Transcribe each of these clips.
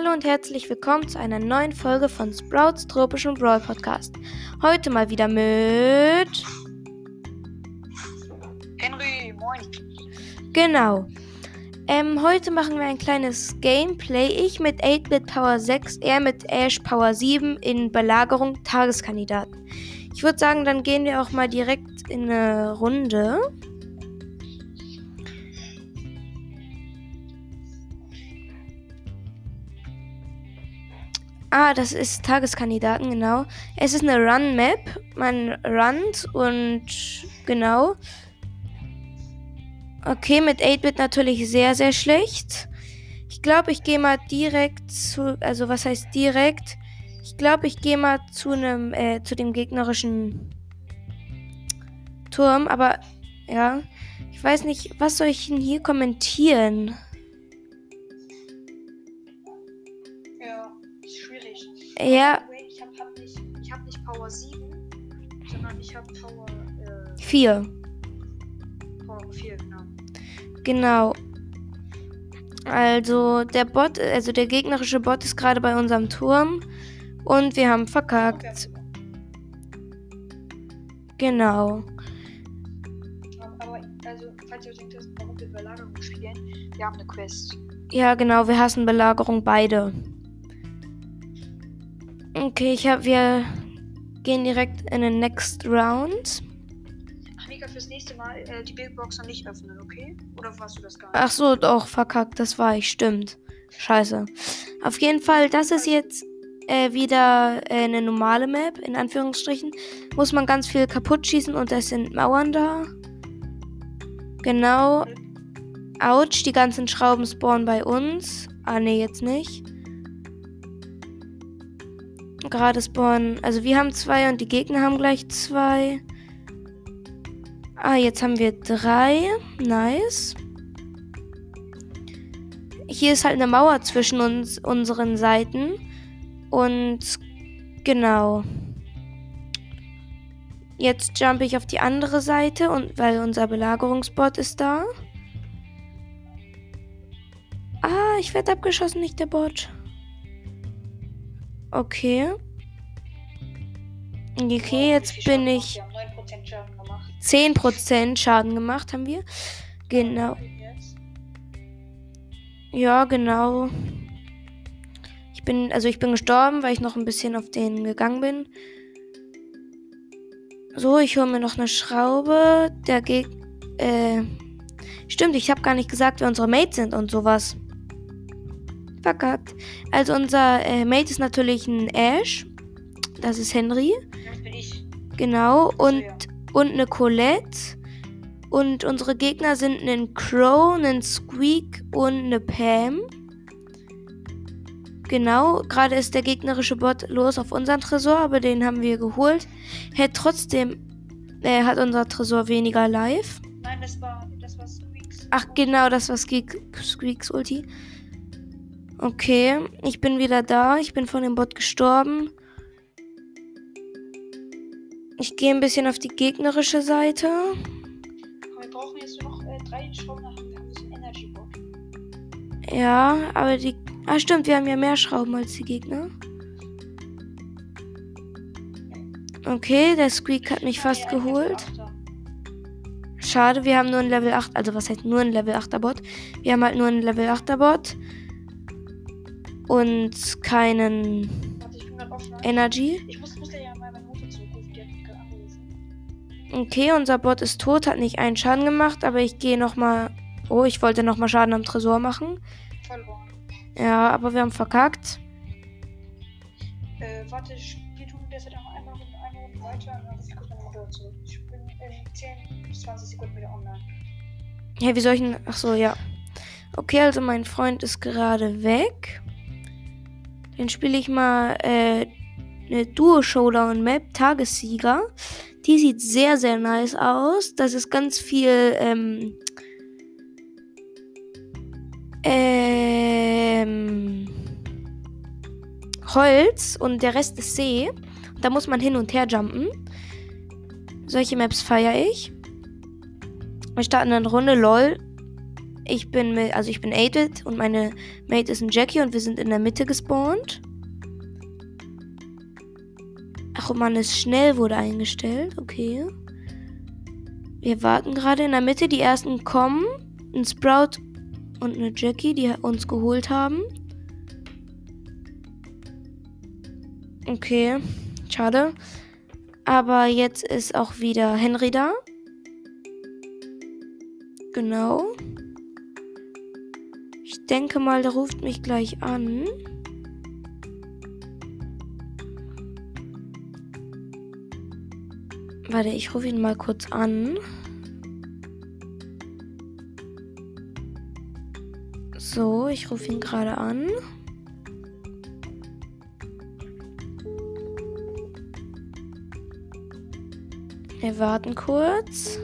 Hallo und herzlich willkommen zu einer neuen Folge von Sprouts Tropischen Brawl Podcast. Heute mal wieder mit. Henry, moin. Genau. Ähm, heute machen wir ein kleines Gameplay. Ich mit 8-Bit Power 6, er mit Ash Power 7 in Belagerung Tageskandidaten. Ich würde sagen, dann gehen wir auch mal direkt in eine Runde. Ah, das ist Tageskandidaten, genau. Es ist eine Run-Map. Man runnt und genau. Okay, mit 8-Bit natürlich sehr, sehr schlecht. Ich glaube, ich gehe mal direkt zu. Also, was heißt direkt? Ich glaube, ich gehe mal zu einem, äh, zu dem gegnerischen Turm. Aber, ja. Ich weiß nicht, was soll ich denn hier kommentieren? Ja, ich habe hab nicht, ich hab nicht Power 7, sondern ich habe Power, äh, 4. Power 4, genau. Genau. Also der Bot, also der gegnerische Bot ist gerade bei unserem Turm und wir haben verkackt. Genau. Aber, also, falls ihr denkt, warum wir Belagerung spielen, wir haben eine Quest. Ja, genau, wir hassen Belagerung beide. Okay, ich habe wir gehen direkt in den Next Round. Ach, Mika, fürs nächste Mal äh, die Big Box noch nicht öffnen, okay? Oder warst du das gar nicht? Ach so, doch verkackt, das war ich, stimmt. Scheiße. Auf jeden Fall, das ist jetzt äh, wieder äh, eine normale Map, in Anführungsstrichen. Muss man ganz viel kaputt schießen und es sind Mauern da. Genau. Autsch, die ganzen Schrauben spawnen bei uns. Ah, nee, jetzt nicht. Gerade spawnen. Also wir haben zwei und die Gegner haben gleich zwei. Ah, jetzt haben wir drei. Nice. Hier ist halt eine Mauer zwischen uns, unseren Seiten. Und genau. Jetzt jump ich auf die andere Seite und weil unser Belagerungsbot ist da. Ah, ich werde abgeschossen, nicht der Bot. Okay. Okay, jetzt bin ich Wir haben 9% Schaden gemacht. 10% Schaden gemacht, haben wir. Genau. Ja, genau. Ich bin, also ich bin gestorben, weil ich noch ein bisschen auf den gegangen bin. So, ich hole mir noch eine Schraube. Der Geg äh, stimmt, ich habe gar nicht gesagt, wer unsere Mates sind und sowas. Verkackt. Also unser äh, Mate ist natürlich ein Ash. Das ist Henry. Das bin ich. Genau. Und, ja. und eine Colette. Und unsere Gegner sind ein Crow, ein Squeak und eine Pam. Genau, gerade ist der gegnerische Bot los auf unseren Tresor, aber den haben wir geholt. Hätte trotzdem, äh, hat unser Tresor weniger Life. Nein, das war, das war Squeaks. Ach, genau, das war Squeak, Squeaks Ulti. Okay, ich bin wieder da. Ich bin von dem Bot gestorben. Ich gehe ein bisschen auf die gegnerische Seite. Wir brauchen jetzt nur noch äh, drei Schrauben nach wir haben ein Energy Bock. Ja, aber die. Ah, stimmt, wir haben ja mehr Schrauben als die Gegner. Okay, der Squeak hat mich fast geholt. Schade, wir haben nur ein Level 8, also was heißt nur ein Level 8er Bot? Wir haben halt nur ein Level 8er Bot. Und keinen Warte, ich bin gerade offline. Energy. Ich muss, muss dir ja mal meine Mutter zurückrufen, die hat mich gerade angerufen. Okay, unser Bot ist tot, hat nicht einen Schaden gemacht, aber ich gehe nochmal. Oh, ich wollte nochmal Schaden am Tresor machen. Verloren. Ja, aber wir haben verkackt. Äh, warte, ich- tun derzeit noch einmal eine Runde weiter und dann rufe ich kurz meine Mutter zurück. Ich bin in 10 bis 20 Sekunden wieder online. Hey, wie soll ich denn. Ach so, ja. Okay, also mein Freund ist gerade weg. Dann spiele ich mal äh, eine Duo-Showdown-Map, Tagessieger. Die sieht sehr, sehr nice aus. Das ist ganz viel, ähm, ähm, Holz und der Rest ist See. Da muss man hin und her jumpen. Solche Maps feiere ich. Wir starten eine Runde, lol. Ich bin mit, also ich bin 8 und meine Mate ist ein Jackie und wir sind in der Mitte gespawnt. Ach, man ist schnell wurde eingestellt. Okay. Wir warten gerade in der Mitte. Die ersten kommen. Ein Sprout und eine Jackie, die uns geholt haben. Okay. Schade. Aber jetzt ist auch wieder Henry da. Genau. Ich denke mal, der ruft mich gleich an. Warte, ich rufe ihn mal kurz an. So, ich rufe ihn gerade an. Wir warten kurz.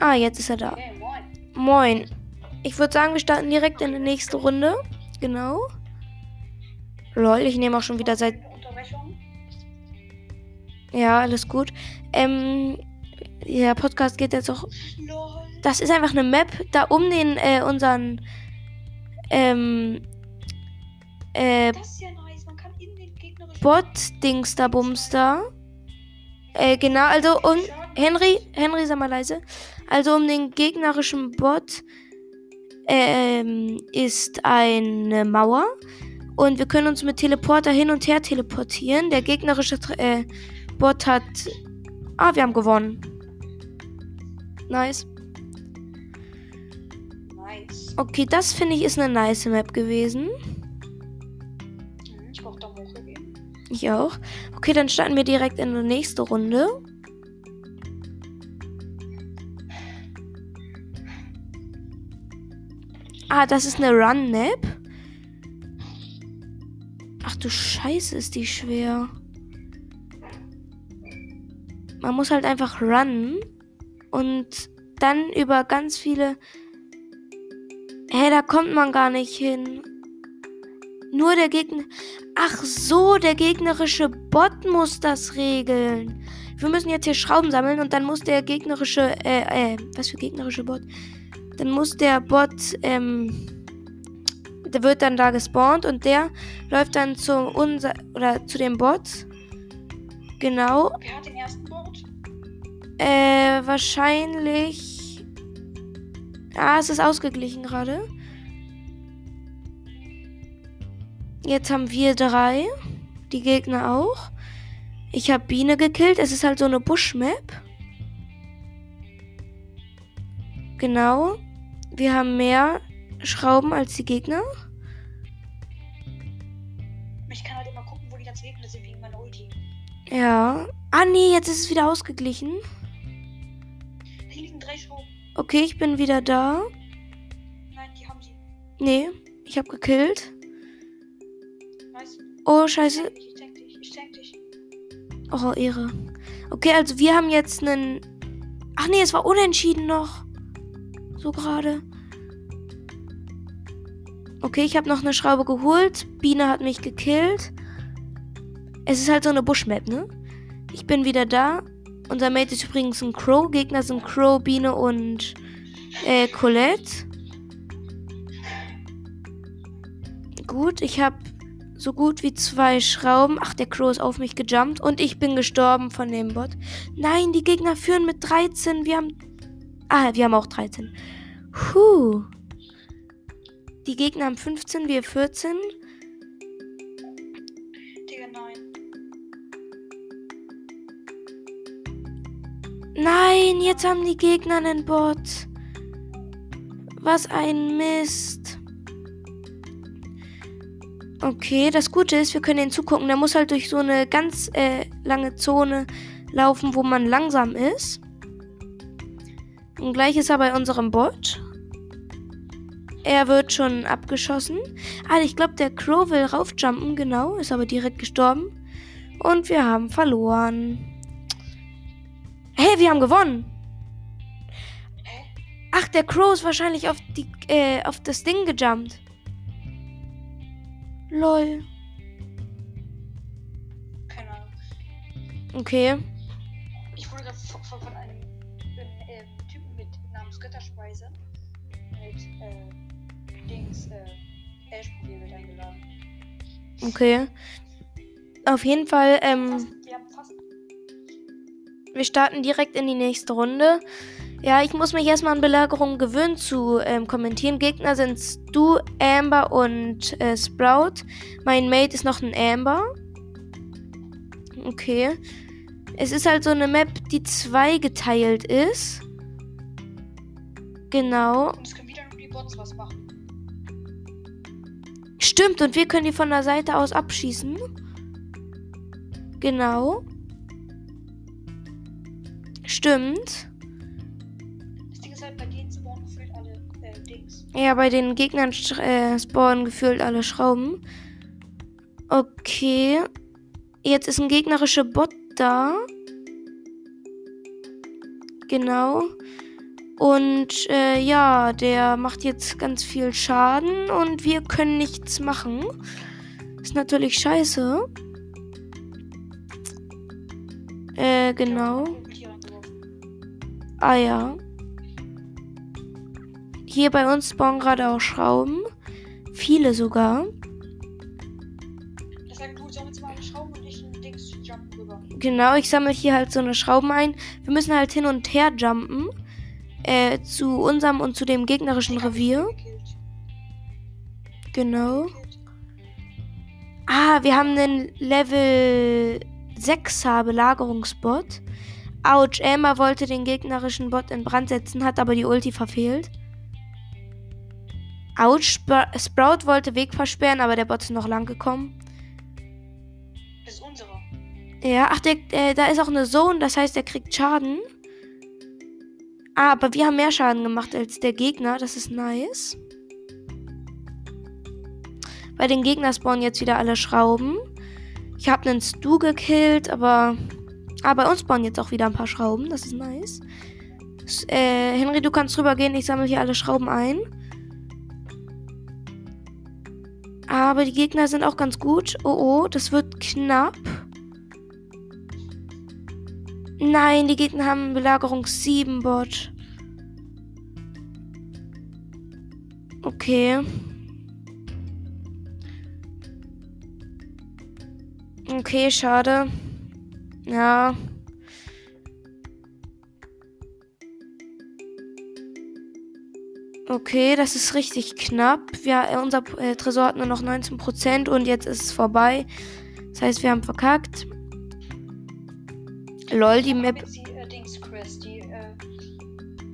Ah, jetzt ist er da. Hey, moin. Moin. Ich würde sagen, wir starten direkt in die nächste Runde. Genau. Lol, ich nehme auch schon wieder seit. Ja, alles gut. Ähm, der Podcast geht jetzt auch. Lol. Das ist einfach eine Map, da um den, äh, unseren, ähm, äh, ja nice. Gegnerischen Bot-Dings da Bums da. Äh, genau, also um. Henry, Henry, sag mal leise. Also um den gegnerischen Bot ähm, ist eine Mauer. Und wir können uns mit Teleporter hin und her teleportieren. Der gegnerische äh, Bot hat. Ah, wir haben gewonnen. Nice. Nice. Okay, das finde ich ist eine nice Map gewesen. Mhm, Ich brauche da hochgegeben. Ich auch. Okay, dann starten wir direkt in die nächste Runde. Ah, das ist eine Run-Map. Ach du Scheiße, ist die schwer. Man muss halt einfach runnen und dann über ganz viele. Hä, da kommt man gar nicht hin. Nur der Gegner. Ach so, der gegnerische Bot muss das regeln. Wir müssen jetzt hier Schrauben sammeln und dann muss der gegnerische, äh, äh, was für gegnerische Bot? Dann muss der Bot, ähm, der wird dann da gespawnt und der läuft dann zu unser, oder zu dem Bot. Genau. Wer hat den ersten Boot? Äh, wahrscheinlich. Ah, es ist ausgeglichen gerade. Jetzt haben wir drei. Die Gegner auch. Ich habe Biene gekillt. Es ist halt so eine Buschmap. Genau. Wir haben mehr Schrauben als die Gegner. Ich kann halt immer gucken, wo die ganzen Gegner sind wegen meiner Ulti. Ja. Ah, nee, jetzt ist es wieder ausgeglichen. Hier liegen drei Schrauben. Okay, ich bin wieder da. Nein, die haben sie. Nee, ich habe gekillt. Nice. Oh, scheiße. Ich tank dich. Ich tank dich. Oh, Ehre. Okay, also wir haben jetzt einen. Ach nee, es war unentschieden noch. So gerade. Okay, ich habe noch eine Schraube geholt. Biene hat mich gekillt. Es ist halt so eine Buschmap, ne? Ich bin wieder da. Unser Mate ist übrigens ein Crow. Gegner sind Crow, Biene und äh, Colette. Gut, ich habe so gut wie zwei Schrauben. Ach, der Crow ist auf mich gejumpt und ich bin gestorben von dem Bot. Nein, die Gegner führen mit 13. Wir haben. Ah, wir haben auch 13. Puh. Die Gegner haben 15, wir 14. Digga, nein. Nein, jetzt haben die Gegner einen Bot. Was ein Mist. Okay, das Gute ist, wir können ihn zugucken. Der muss halt durch so eine ganz äh, lange Zone laufen, wo man langsam ist. Und gleich ist er bei unserem Bot. Er wird schon abgeschossen. Ah, ich glaube, der Crow will raufjumpen, genau. Ist aber direkt gestorben. Und wir haben verloren. Hey, wir haben gewonnen. Hä? Ach, der Crow ist wahrscheinlich auf, die, äh, auf das Ding gejumpt. Lol. Keine Ahnung. Okay. Ich wurde gerade von, von, einem ähm, Typen mit namens Ritterspeise mit äh, Dings, äh, Ash-Profil wird eingeladen. Okay. Auf jeden Fall, ähm, wir starten direkt in die nächste Runde. Ja, ich muss mich erstmal an Belagerung gewöhnen zu ähm, kommentieren. Gegner sind Stu, Amber und äh, Sprout. Mein Mate ist noch ein Amber. Okay. Es ist halt so eine Map, die zweigeteilt ist. Genau. Und es können wieder nur die Bots was machen. Stimmt, und wir können die von der Seite aus abschießen. Genau. Stimmt. Das Ding ist halt, bei denen spawnen gefühlt alle äh, Dings. Ja, bei den Gegnern äh, spawnen gefühlt alle Schrauben. Okay. Jetzt ist ein gegnerischer Bot da. Genau. Und äh, ja, der macht jetzt ganz viel Schaden und wir können nichts machen. Ist natürlich scheiße. Äh, genau. Ah ja. Hier bei uns spawnen gerade auch Schrauben. Viele sogar. Das heißt, du sammelst mal eine Schraube und ich ein Dings jumpen rüber. Genau, ich sammle hier halt so eine Schrauben ein. Wir müssen halt hin und her jumpen. Äh, zu unserem und zu dem gegnerischen Revier. Genau. Ah, wir haben einen Level 6er Belagerungsbot. Autsch, Amber wollte den gegnerischen Bot in Brand setzen, hat aber die Ulti verfehlt. Autsch, Spr Sprout wollte Weg versperren, aber der Bot ist noch lang gekommen. Das ist unserer. Ja, ach, der, äh, da ist auch eine Zone, das heißt, er kriegt Schaden. Ah, aber wir haben mehr Schaden gemacht als der Gegner, das ist nice. Bei den Gegnern spawnen jetzt wieder alle Schrauben. Ich habe einen Stu gekillt, aber. Ah, bei uns spawnen jetzt auch wieder ein paar Schrauben, das ist nice. Äh, Henry, du kannst rübergehen, ich sammle hier alle Schrauben ein. Aber die Gegner sind auch ganz gut. Oh oh, das wird knapp. Nein, die Gegner haben Belagerung 7 Bot. Okay. Okay, schade. Ja. Okay, das ist richtig knapp. Wir, äh, unser äh, Tresor hat nur noch 19% und jetzt ist es vorbei. Das heißt, wir haben verkackt. Lol, die Map die äh, Dings Quest, die äh,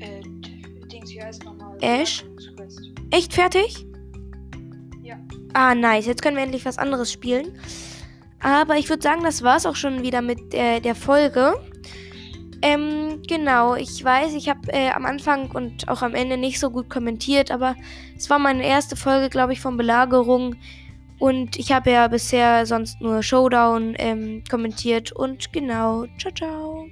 äh, Dings, wie heißt nochmal? Ash? Quest. Echt fertig? Ja. Ah, nice. Jetzt können wir endlich was anderes spielen. Aber ich würde sagen, das war's auch schon wieder mit äh, der Folge. Ähm, genau. Ich weiß, ich habe äh, am Anfang und auch am Ende nicht so gut kommentiert, aber es war meine erste Folge, glaube ich, von Belagerung. Und ich habe ja bisher sonst nur Showdown ähm, kommentiert. Und genau. Ciao, ciao.